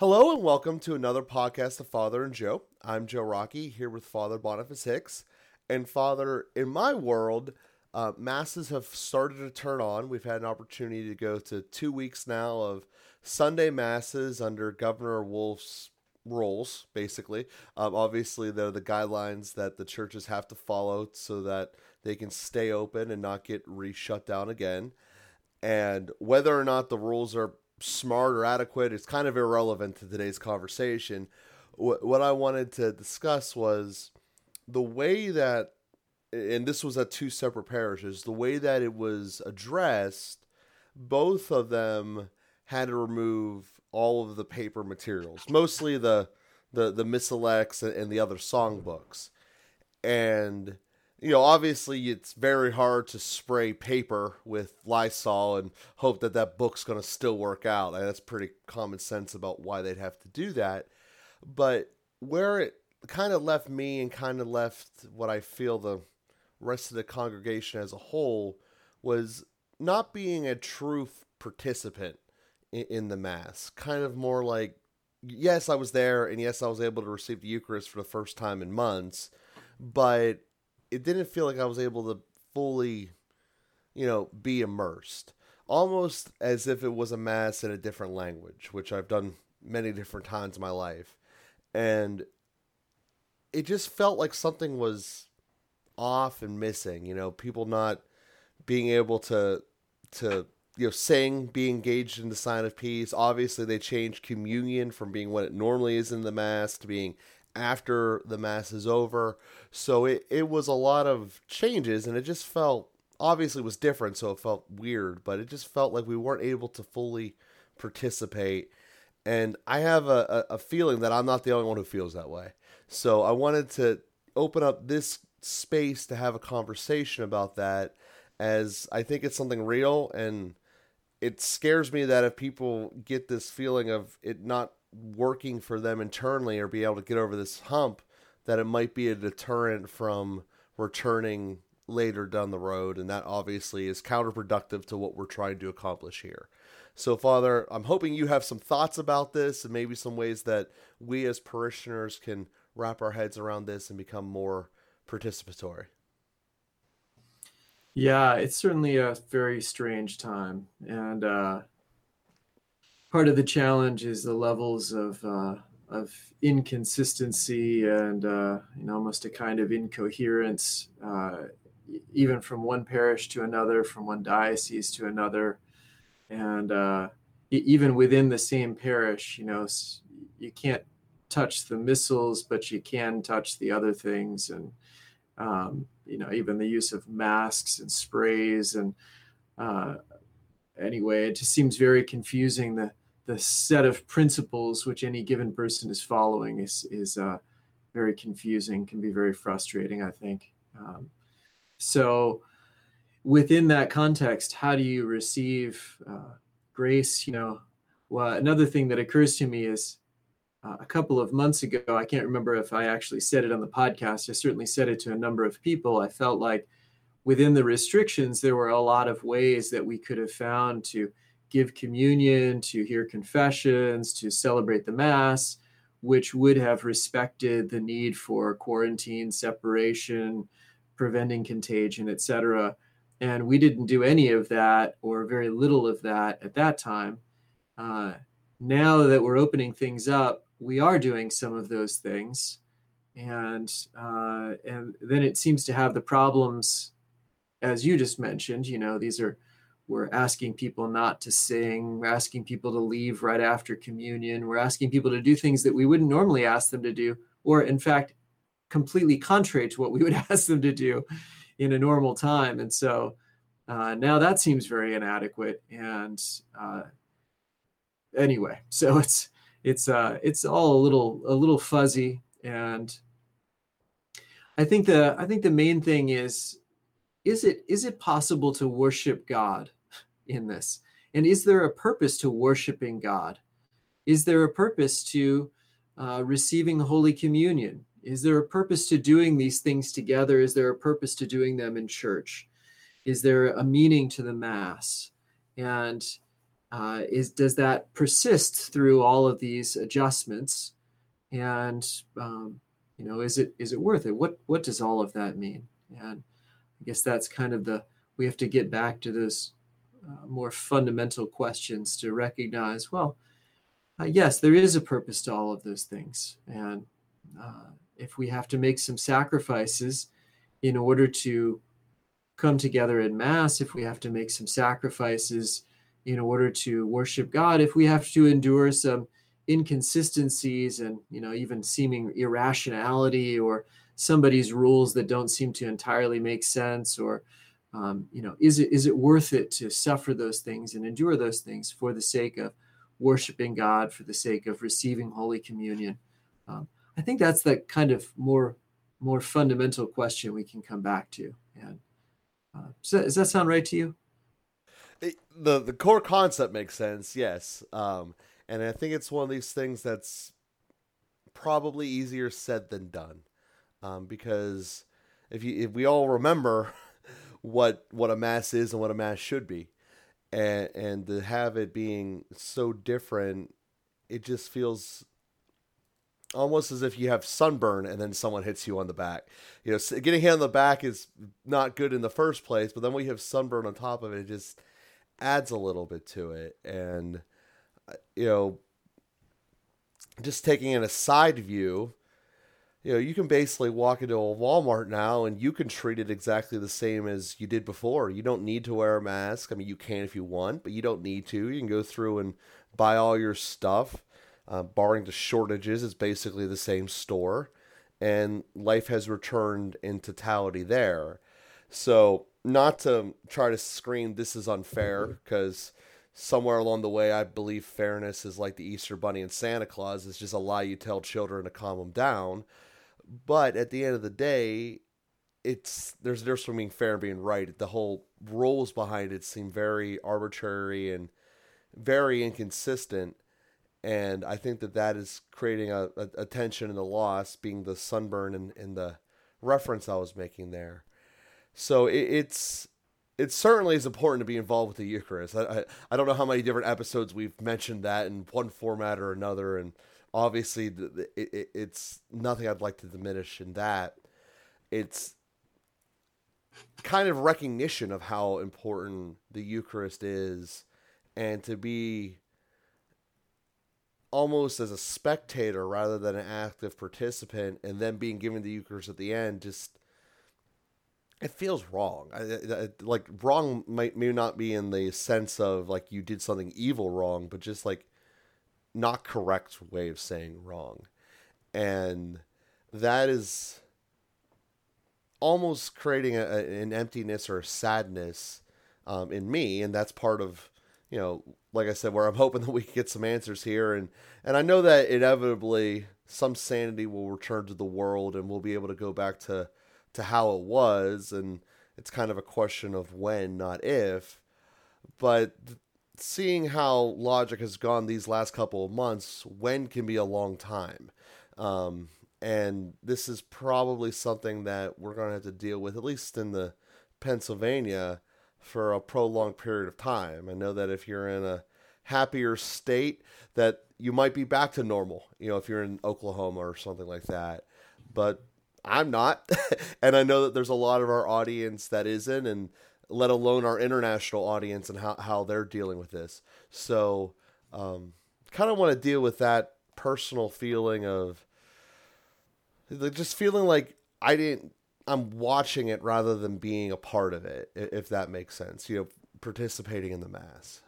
Hello and welcome to another podcast of Father and Joe. I'm Joe Rockey here with Father Boniface Hicks. And Father, in my world, uh, masses have started to turn on. We've had an opportunity to go to two weeks now of Sunday masses under Governor Wolf's rules, basically. Um, obviously, they're the guidelines that the churches have to follow so that they can stay open and not get re shut down again. And whether or not the rules are smart or adequate It's kind of irrelevant to today's conversation. What, what I wanted to discuss was the way that, and this was at two separate parishes, the way that it was addressed, both of them had to remove all of the paper materials, mostly the the the missalettes and, and the other songbooks, and you know, obviously it's very hard to spray paper with Lysol and hope that that book's going to still work out. And that's pretty common sense about why they'd have to do that. But where it kind of left me and kind of left what I feel the rest of the congregation as a whole was not being a true participant in, the Mass. Kind of more like, yes, I was there, and yes, I was able to receive the Eucharist for the first time in months, but it didn't feel like I was able to fully, you know, be immersed. Almost as if it was a mass in a different language, which I've done many different times in my life. And it just felt like something was off and missing, you know, people not being able to to you know sing, be engaged in the sign of peace. Obviously they changed communion from being what it normally is in the mass to being after the mass is over. So it, it was a lot of changes and it just felt obviously was different, so it felt weird, but it just felt like we weren't able to fully participate. And I have a, a, a feeling that I'm not the only one who feels that way. So I wanted to open up this space to have a conversation about that as I think it's something real and it scares me that if people get this feeling of it not working for them internally or be able to get over this hump that it might be a deterrent from returning later down the road. And that obviously is counterproductive to what we're trying to accomplish here. So father i'm hoping you have some thoughts about this and maybe some ways that we as parishioners can wrap our heads around this and become more participatory. Yeah it's certainly a very strange time. And uh part of the challenge is the levels of uh, of inconsistency and uh, you know almost a kind of incoherence, uh, even from one parish to another, from one diocese to another, and uh, even within the same parish. You know, you can't touch the missals, but you can touch the other things, and um, you know even the use of masks and sprays and uh, anyway, it just seems very confusing. The the set of principles which any given person is following is is uh, very confusing, can be very frustrating. I think. Um, so, within that context, how do you receive uh, grace? You know, well, another thing that occurs to me is uh, a couple of months ago. I can't remember if I actually said it on the podcast. I certainly said it to a number of people. I felt like within the restrictions, there were a lot of ways that we could have found to give communion, to hear confessions, to celebrate the Mass, which would have respected the need for quarantine, separation, preventing contagion, etc. And we didn't do any of that or very little of that at that time. Uh, now that we're opening things up, we are doing some of those things. And uh, and then it seems to have the problems, as you just mentioned. You know, these are we're asking people not to sing. We're asking people to leave right after communion. We're asking people to do things that we wouldn't normally ask them to do, or in fact, completely contrary to what we would ask them to do in a normal time. And so uh, now that seems very inadequate. And uh, anyway, so it's it's uh, it's all a little a little fuzzy. And I think the I think the main thing is is it is it possible to worship God in this? And is there a purpose to worshiping God? Is there a purpose to uh, receiving Holy Communion? Is there a purpose to doing these things together? Is there a purpose to doing them in church? Is there a meaning to the Mass? And uh, is does that persist through all of these adjustments and um, you know is it is it worth it what what does all of that mean and i guess that's kind of the we have to get back to those uh, more fundamental questions to recognize well uh, yes there is a purpose to all of those things. And uh, if we have to make some sacrifices in order to come together in mass if we have to make some sacrifices in order to worship God, if we have to endure some inconsistencies and you know even seeming irrationality or somebody's rules that don't seem to entirely make sense or um, you know is it is it worth it to suffer those things and endure those things for the sake of worshiping god for the sake of receiving holy communion? Um, i think that's the kind of more more fundamental question we can come back to. And uh, does, that, does that sound right to you? The the core concept makes sense, yes. Um, and I think it's one of these things that's probably easier said than done, um, because if you if we all remember what what a mass is and what a mass should be, and and to have it being so different, it just feels almost as if you have sunburn and then someone hits you on the back. You know, getting hit on the back is not good in the first place, but then when you have sunburn on top of it, it just adds a little bit to it. And, uh, you know, just taking in a side view, you know, you can basically walk into a Walmart now and you can treat it exactly the same as you did before. You don't need to wear a mask. I mean, you can if you want, but you don't need to. You can go through and buy all your stuff. Uh, barring the shortages, it's basically the same store. And life has returned in totality there. So not to try to scream this is unfair because somewhere along the way I believe fairness is like the Easter Bunny and Santa Claus. It's just a lie you tell children to calm them down. But at the end of the day, it's there's a between being fair and being right. The whole rules behind it seem very arbitrary and very inconsistent. And I think that that is creating a, a, a tension in the loss, being the sunburn and, and the reference I was making there. So it, it's it certainly is important to be involved with the Eucharist. I, I, I don't know how many different episodes we've mentioned that in one format or another, and obviously the, the, it, it's nothing I'd like to diminish in that. It's kind of recognition of how important the Eucharist is, and to be almost as a spectator rather than an active participant, and then being given the Eucharist at the end just it feels wrong. I, I, like wrong might may not be in the sense of like you did something evil wrong, but just like not correct way of saying wrong, and that is almost creating a, an emptiness or sadness um, in me, and that's part of you know, like I said, where I'm hoping that we can get some answers here, and and I know that inevitably some sanity will return to the world, and we'll be able to go back to to how it was, and it's kind of a question of when, not if. But seeing how logic has gone these last couple of months, when can be a long time. Um, and this is probably something that we're going to have to deal with, at least in the Pennsylvania, for a prolonged period of time. I know that if you're in a happier state, that you might be back to normal. You know, if you're in Oklahoma or something like that. But I'm not. and I know that there's a lot of our audience that isn't, and let alone our international audience and how, how they're dealing with this. So, um, kind of want to deal with that personal feeling of just feeling like I didn't, I'm watching it rather than being a part of it, if that makes sense. You know, participating in the mass.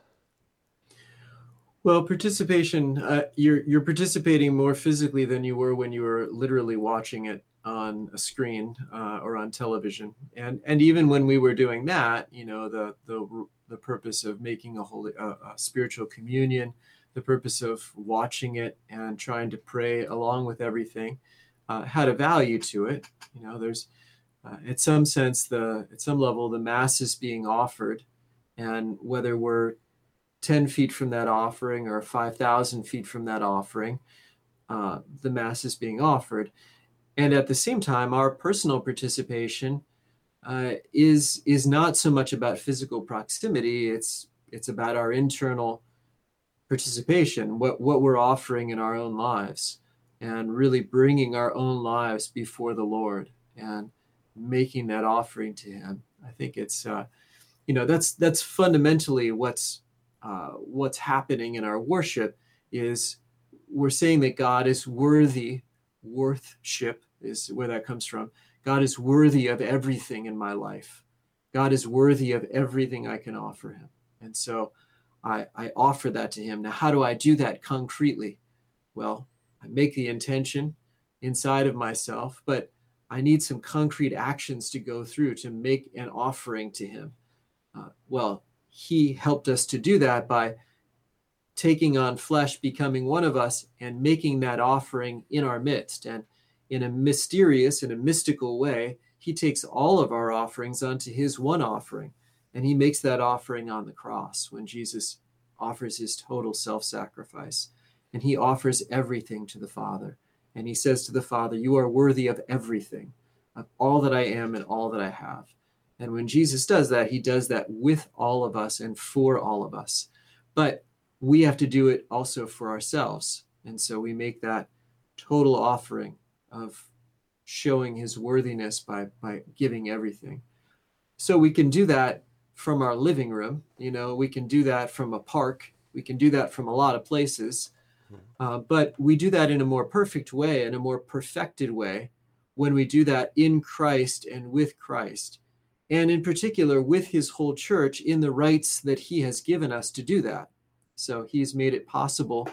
Well, participation, uh, you're you're participating more physically than you were when you were literally watching it on a screen uh, or on television. And and even when we were doing that, you know, the the the purpose of making a holy a spiritual communion, the purpose of watching it and trying to pray along with everything, uh, had a value to it. You know, there's uh, at some sense the at some level the mass is being offered, and whether we're 10 feet from that offering or 5,000 feet from that offering, uh, the Mass is being offered and at the same time, our personal participation uh, is is not so much about physical proximity. It's it's about our internal participation, what, what we're offering in our own lives, and really bringing our own lives before the Lord and making that offering to Him. I think it's, uh, you know, that's that's fundamentally what's uh, what's happening in our worship is we're saying that God is worthy, worthship is where that comes from. God is worthy of everything in my life. God is worthy of everything I can offer Him, and so I, I offer that to Him. Now, how do I do that concretely? Well, I make the intention inside of myself, but I need some concrete actions to go through to make an offering to Him. Uh, well, He helped us to do that by taking on flesh, becoming one of us, and making that offering in our midst. And in a mysterious and a mystical way, He takes all of our offerings onto His one offering. And He makes that offering on the cross when Jesus offers His total self sacrifice. And He offers everything to the Father. And he says to the Father, You are worthy of everything, of all that I am and all that I have. And when Jesus does that, he does that with all of us and for all of us. But we have to do it also for ourselves. And so we make that total offering of showing his worthiness by, by giving everything. So we can do that from our living room. You know, we can do that from a park. We can do that from a lot of places. Uh, but we do that in a more perfect way, in a more perfected way, when we do that in Christ and with Christ. And in particular, with his whole church in the rites that he has given us to do that. So he's made it possible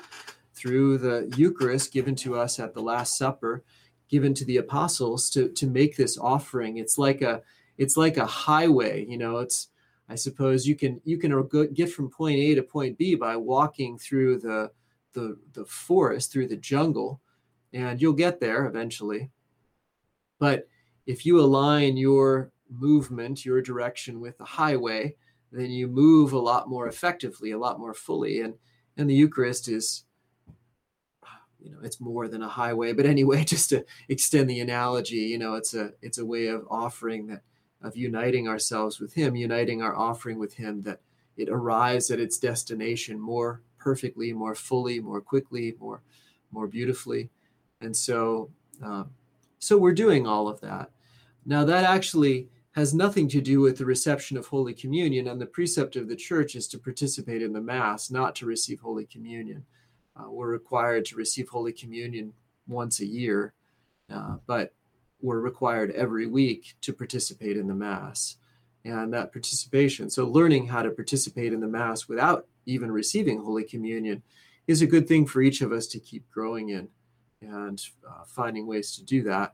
through the Eucharist given to us at the Last Supper, given to the apostles to, to make this offering. It's like a it's like a highway, you know, it's I suppose you can you can get from point A to point B by walking through the the the forest through the jungle and you'll get there eventually but if you align your movement your direction with the highway then you move a lot more effectively a lot more fully and and the eucharist is you know it's more than a highway but anyway just to extend the analogy you know it's a it's a way of offering that of uniting ourselves with him uniting our offering with him that it arrives at its destination more perfectly, more fully, more quickly, more more beautifully. And so um, so we're doing all of that. Now that actually has nothing to do with the reception of Holy Communion, and the precept of the church is to participate in the Mass, not to receive Holy Communion. Uh, we're required to receive Holy Communion once a year, uh, but we're required every week to participate in the Mass. And that participation, so learning how to participate in the Mass without even receiving Holy Communion, is a good thing for each of us to keep growing in and uh, finding ways to do that.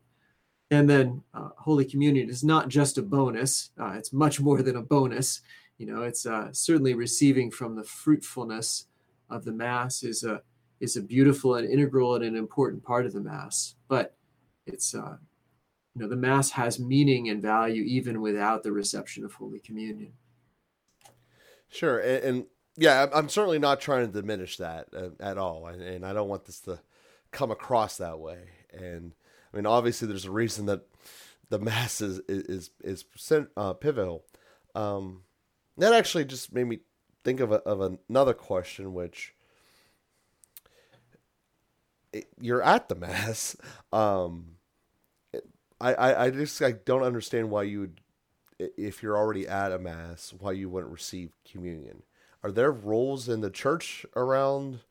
And then uh, Holy Communion is not just a bonus, uh, it's much more than a bonus. You know, it's uh, certainly receiving from the fruitfulness of the Mass is a is a beautiful and integral and an important part of the Mass. But it's uh, you know the Mass has meaning and value even without the reception of Holy Communion. Sure, and, and yeah, I'm certainly not trying to diminish that uh, at all, and, and, I don't want this to come across that way. And I mean, obviously, there's a reason that the mass is is is, uh, pivotal. Um, that actually just made me think of a, of another question, which it, you're at the mass. Um, I, I I just I don't understand why you would, if you're already at a mass, why you wouldn't receive communion are there rules in the church around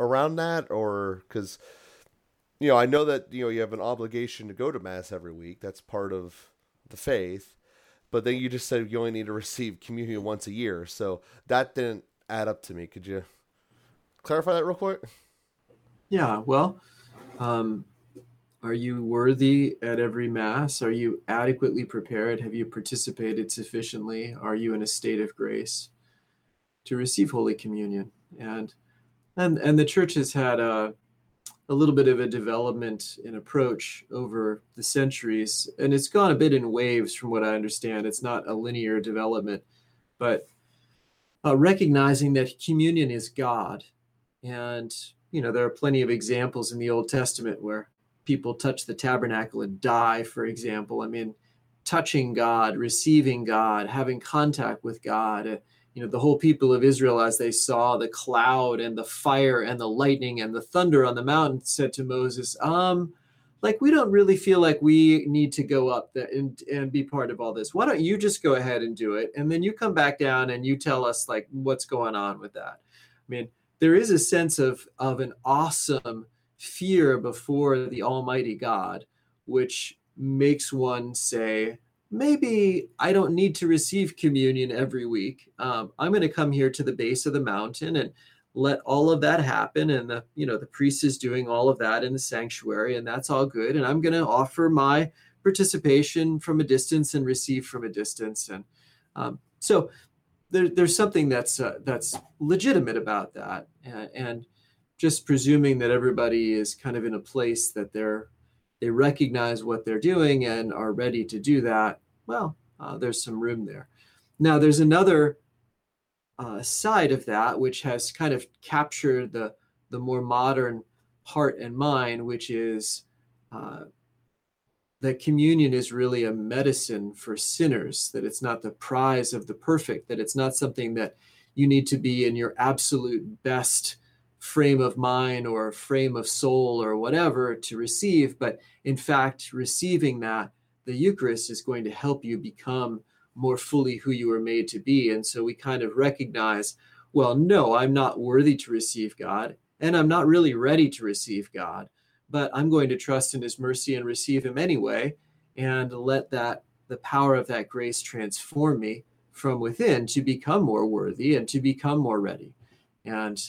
around that or because you know i know that you know you have an obligation to go to mass every week. That's part of the faith. But then you just said you only need to receive communion once a year. So that didn't add up to me. Could you clarify that real quick? Yeah well um, are you worthy at every mass? Are you adequately prepared? Have you participated sufficiently? Are you in a state of grace to receive Holy Communion. And and and the church has had a a little bit of a development in approach over the centuries, and it's gone a bit in waves, from what I understand. It's not a linear development, but uh, recognizing that communion is God, and you know there are plenty of examples in the Old Testament where people touch the tabernacle and die. For example, I mean, touching God, receiving God, having contact with God. You know the whole people of israel as they saw the cloud and the fire and the lightning and the thunder on the mountain said to moses um like we don't really feel like we need to go up and, and be part of all this. Why don't you just go ahead and do it? And then you come back down and you tell us like what's going on with that. I mean there is a sense of of an awesome fear before the almighty god which makes one say maybe I don't need to receive communion every week. Um, I'm going to come here to the base of the mountain and let all of that happen. And the, you know, the priest is doing all of that in the sanctuary and that's all good. And I'm going to offer my participation from a distance and receive from a distance. And um, so there, there's something that's, uh, that's legitimate about that. And, and just presuming that everybody is kind of in a place that they're they recognize what they're doing and are ready to do that, well, uh, there's some room there. Now, there's another uh, side of that which has kind of captured the the more modern heart and mind, which is uh, that communion is really a medicine for sinners. That it's not the prize of the perfect. That it's not something that you need to be in your absolute best frame of mind or frame of soul or whatever to receive, but in fact, receiving that, the Eucharist is going to help you become more fully who you were made to be. And so we kind of recognize, well, no, I'm not worthy to receive God, and I'm not really ready to receive God, but I'm going to trust in His mercy and receive Him anyway, and let that the power of that grace transform me from within to become more worthy and to become more ready. And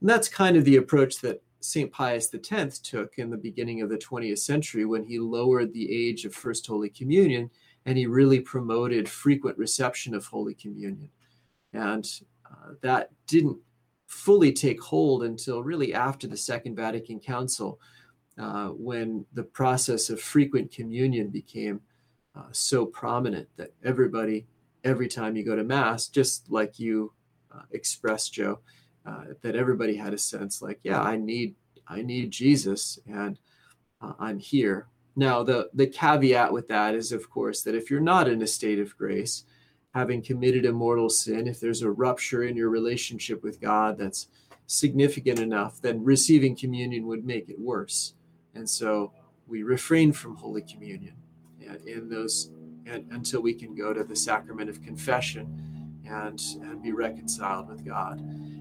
and that's kind of the approach that St. Pius X took in the beginning of the 20th century when he lowered the age of First Holy Communion and he really promoted frequent reception of Holy Communion. And uh, that didn't fully take hold until really after the Second Vatican Council, uh, when the process of frequent communion became uh, so prominent that everybody, every time you go to Mass, just like you uh, expressed, Joe, uh, that everybody had a sense like, yeah, I need I need Jesus, and uh, I'm here. Now, the the caveat with that is, of course, that if you're not in a state of grace, having committed a mortal sin, if there's a rupture in your relationship with God that's significant enough, then receiving communion would make it worse. And so we refrain from Holy Communion in those and, until we can go to the sacrament of confession and, and be reconciled with God.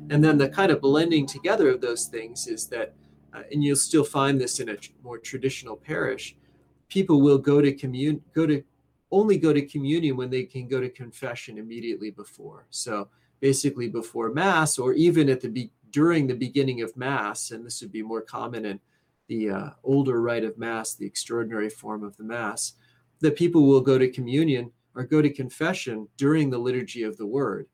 And then the kind of blending together of those things is that, uh, and you'll still find this in a more traditional parish, people will go to commune, go to only go to communion when they can go to confession immediately before. So basically before mass, or even at the be, during the beginning of mass, and this would be more common in the uh, older rite of mass, the extraordinary form of the mass, that people will go to communion or go to confession during the liturgy of the word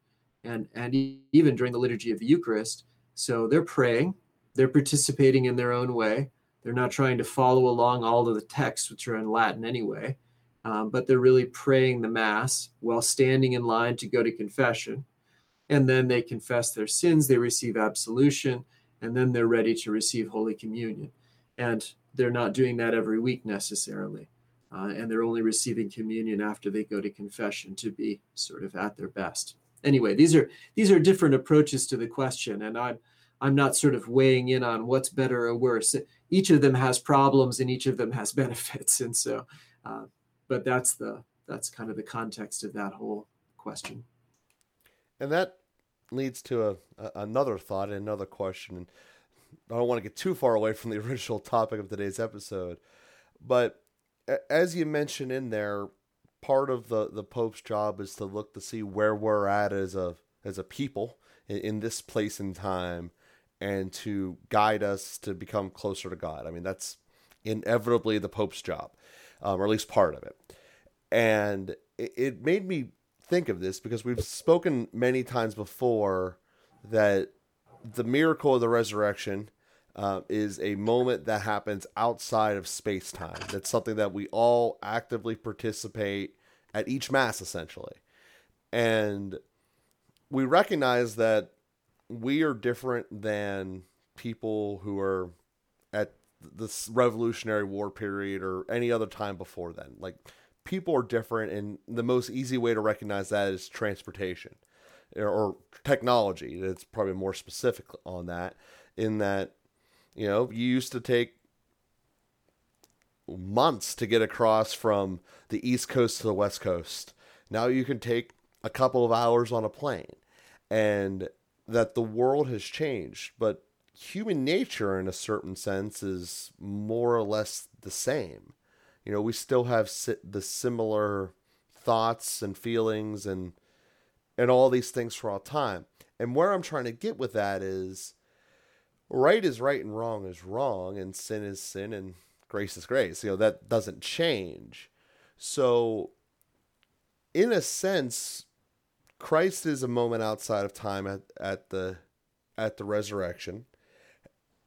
and and even during the liturgy of the Eucharist. So they're praying, they're participating in their own way. They're not trying to follow along all of the texts, which are in Latin anyway, um, but they're really praying the Mass while standing in line to go to confession. And then they confess their sins, they receive absolution, and then they're ready to receive Holy Communion. And they're not doing that every week necessarily. Uh, and they're only receiving communion after they go to confession to be sort of at their best anyway, these are these are different approaches to the question, and I'm I'm not sort of weighing in on what's better or worse. Each of them has problems, and each of them has benefits, and so, uh, but that's the that's kind of the context of that whole question. And that leads to a, a another thought and another question. And I don't want to get too far away from the original topic of today's episode, but as you mentioned in there, part of the the Pope's job is to look to see where we're at as a as a people in, in this place and time, and to guide us to become closer to God. I mean, that's inevitably the Pope's job, um, or at least part of it. And it, it made me think of this because we've spoken many times before that the miracle of the resurrection uh, is a moment that happens outside of space time. That's something that we all actively participate at each mass, essentially. And we recognize that we are different than people who are at this Revolutionary War period or any other time before then. Like, people are different, and the most easy way to recognize that is transportation. or technology. It's probably more specific on that. In that, you know, you used to take months to get across from the East Coast to the West Coast. Now you can take a couple of hours on a plane, and that the world has changed, but human nature, in a certain sense, is more or less the same. You know, we still have the similar thoughts and feelings and and all these things for all time. And where I'm trying to get with that is right is right and wrong is wrong and sin is sin and grace is grace. You know, that doesn't change. So in a sense, Christ is a moment outside of time at, at the at the resurrection.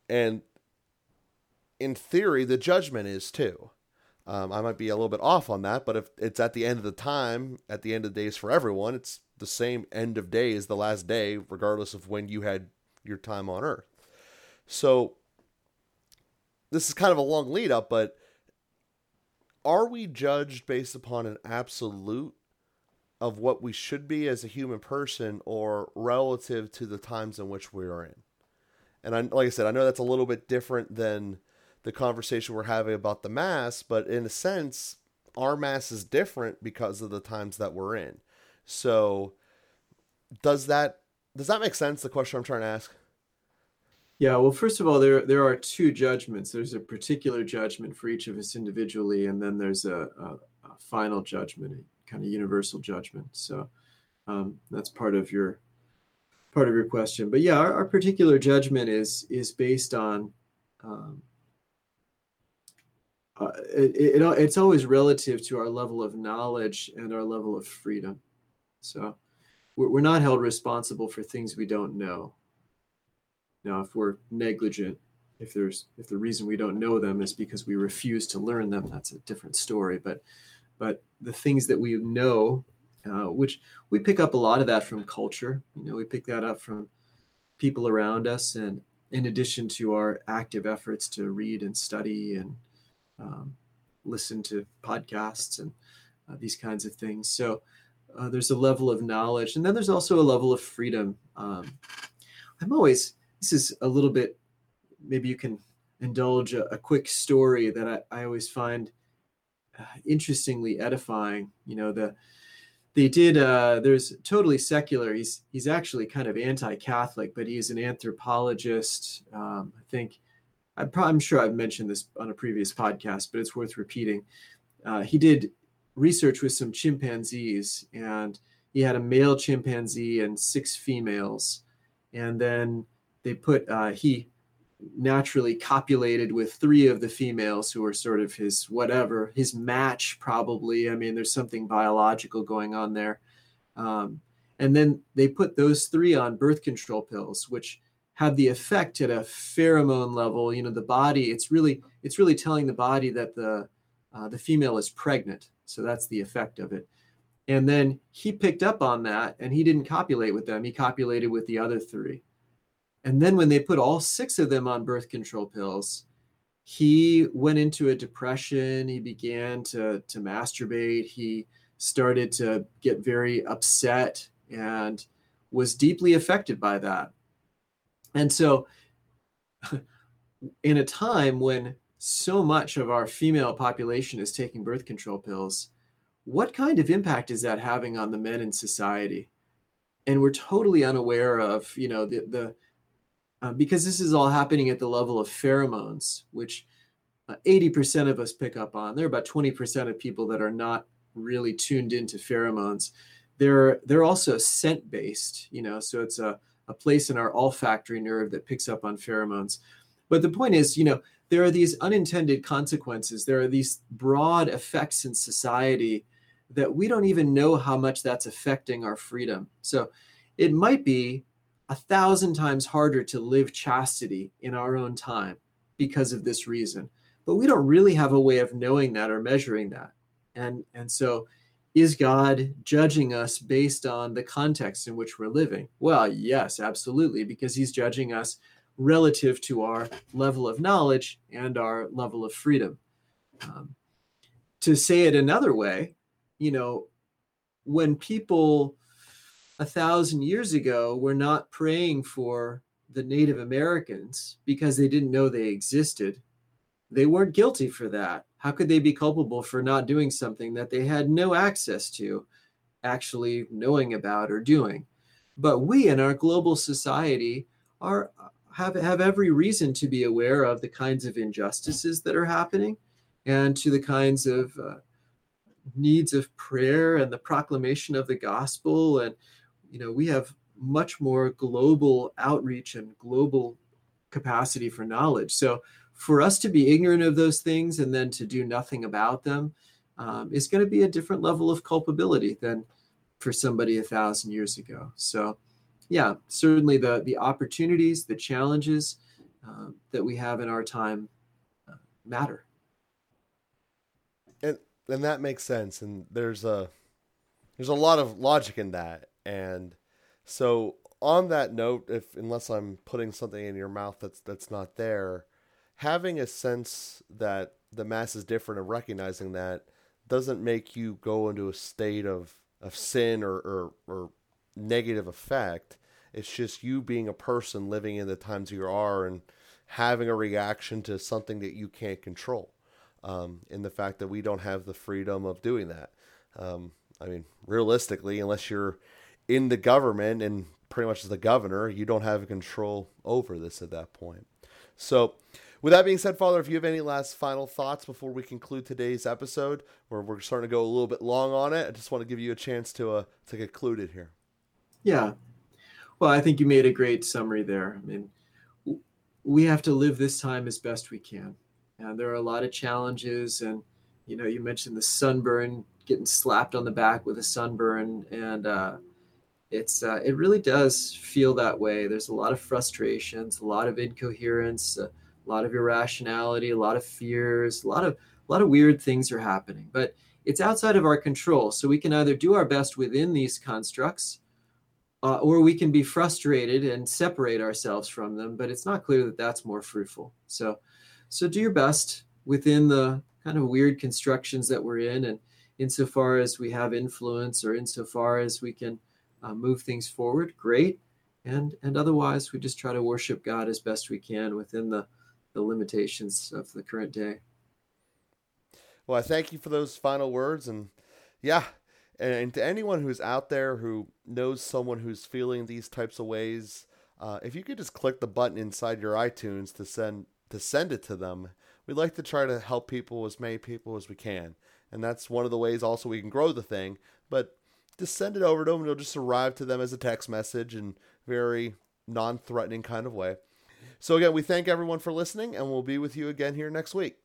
And in theory, the judgment is too. Um, I might be a little bit off on that, but if it's at the end of the time, at the end of the days for everyone, it's the same end of day as the last day, regardless of when you had your time on earth. So this is kind of a long lead up, but are we judged based upon an absolute of what we should be as a human person or relative to the times in which we are in? And I, like I said, I know that's a little bit different than the conversation we're having about the mass, but in a sense, our mass is different because of the times that we're in. So, does that does that make sense? The question I'm trying to ask. Yeah, well, first of all, there there are two judgments. There's a particular judgment for each of us individually, and then there's a, a, a final judgment, a kind of universal judgment. So um, that's part of your part of your question. But yeah, our, our particular judgment is is based on um, uh, it, it, it's always relative to our level of knowledge and our level of freedom. So we're, we're not held responsible for things we don't know. Now, if we're negligent, if there's if the reason we don't know them is because we refuse to learn them, that's a different story. But but the things that we know, uh, which we pick up a lot of that from culture. You know, we pick that up from people around us, and in addition to our active efforts to read and study and um, listen to podcasts and uh, these kinds of things. So uh, there's a level of knowledge, and then there's also a level of freedom. Um, I'm always this is a little bit maybe you can indulge a, a quick story that I, I always find uh, interestingly edifying. You know the they did uh, there's totally secular he's he's actually kind of anti-catholic but he's an anthropologist um, i think I'm, I'm sure I've mentioned this on a previous podcast, but it's worth repeating. Uh, he did research with some chimpanzees, and he had a male chimpanzee and six females. And then they put, uh, he naturally copulated with three of the females who were sort of his whatever, his match, probably. I mean, there's something biological going on there. Um, and then they put those three on birth control pills, which have the effect at a pheromone level. You know the body it's really it's really telling the body that the uh, the female is pregnant. So that's the effect of it. And then he picked up on that and he didn't copulate with them. He copulated with the other three and then when they put all six of them on birth control pills he went into a depression. He began to to masturbate. He started to get very upset and was deeply affected by that. And so, in a time when so much of our female population is taking birth control pills, what kind of impact is that having on the men in society? And we're totally unaware of, you know, the, the uh, because this is all happening at the level of pheromones, which uh, 80% of us pick up on. There are about 20% of people that are not really tuned into pheromones. They're they're also scent based, you know, so it's a a place in our olfactory nerve that picks up on pheromones. But the point is, you know, there are these unintended consequences. There are these broad effects in society that we don't even know how much that's affecting our freedom. So it might be a thousand times harder to live chastity in our own time because of this reason. But we don't really have a way of knowing that or measuring that. And and so is God judging us based on the context in which we're living? Well, yes, absolutely, because he's judging us relative to our level of knowledge and our level of freedom. Um, to say it another way, you know, when people a thousand years ago we were not praying for the Native Americans because they didn't know they existed. They weren't guilty for that. How could they be culpable for not doing something that they had no access to actually knowing about or doing? But we in our global society are have, have every reason to be aware of the kinds of injustices that are happening and to the kinds of uh, needs of prayer and the proclamation of the gospel and you know we have much more global outreach and global capacity for knowledge. So for us to be ignorant of those things and then to do nothing about them um, is going to be a different level of culpability than for somebody a thousand years ago. So yeah certainly the the opportunities the challenges uh, that we have in our time uh, matter. And and that makes sense and there's a there's a lot of logic in that and so on that note if unless i'm putting something in your mouth that's that's not there having a sense that the mass is different and recognizing that doesn't make you go into a state of of sin or or, or negative effect it's just you being a person living in the times you are and having a reaction to something that you can't control um, in the fact that we don't have the freedom of doing that. Um, I mean, realistically, unless you're in the government and pretty much as the governor, you don't have control over this at that point. So, with that being said, Father, if you have any last final thoughts before we conclude today's episode, where we're starting to go a little bit long on it, I just want to give you a chance to uh, to conclude it here. Yeah, well, I think you made a great summary there. I mean, we have to live this time as best we can. And there are a lot of challenges. And, you know, you mentioned the sunburn, getting slapped on the back with a sunburn. And uh, it's, uh, it really does feel that way. There's a lot of frustrations, a lot of incoherence, a lot of irrationality, a lot of fears, a lot of, a lot of weird things are happening. But it's outside of our control. So we can either do our best within these constructs uh, or we can be frustrated and separate ourselves from them but it's not clear that that's more fruitful so so do your best within the kind of weird constructions that we're in and insofar as we have influence or insofar as we can uh, move things forward great. And and otherwise we just try to worship god as best we can within the the limitations of the current day. Well i thank you for those final words. And yeah and to anyone who's out there who knows someone who's feeling these types of ways, uh, if you could just click the button inside your iTunes to send to send it to them, we'd like to try to help people as many people as we can, and that's one of the ways also we can grow the thing. But just send it over to them; it'll just arrive to them as a text message in very non-threatening kind of way. So again, we thank everyone for listening, and we'll be with you again here next week.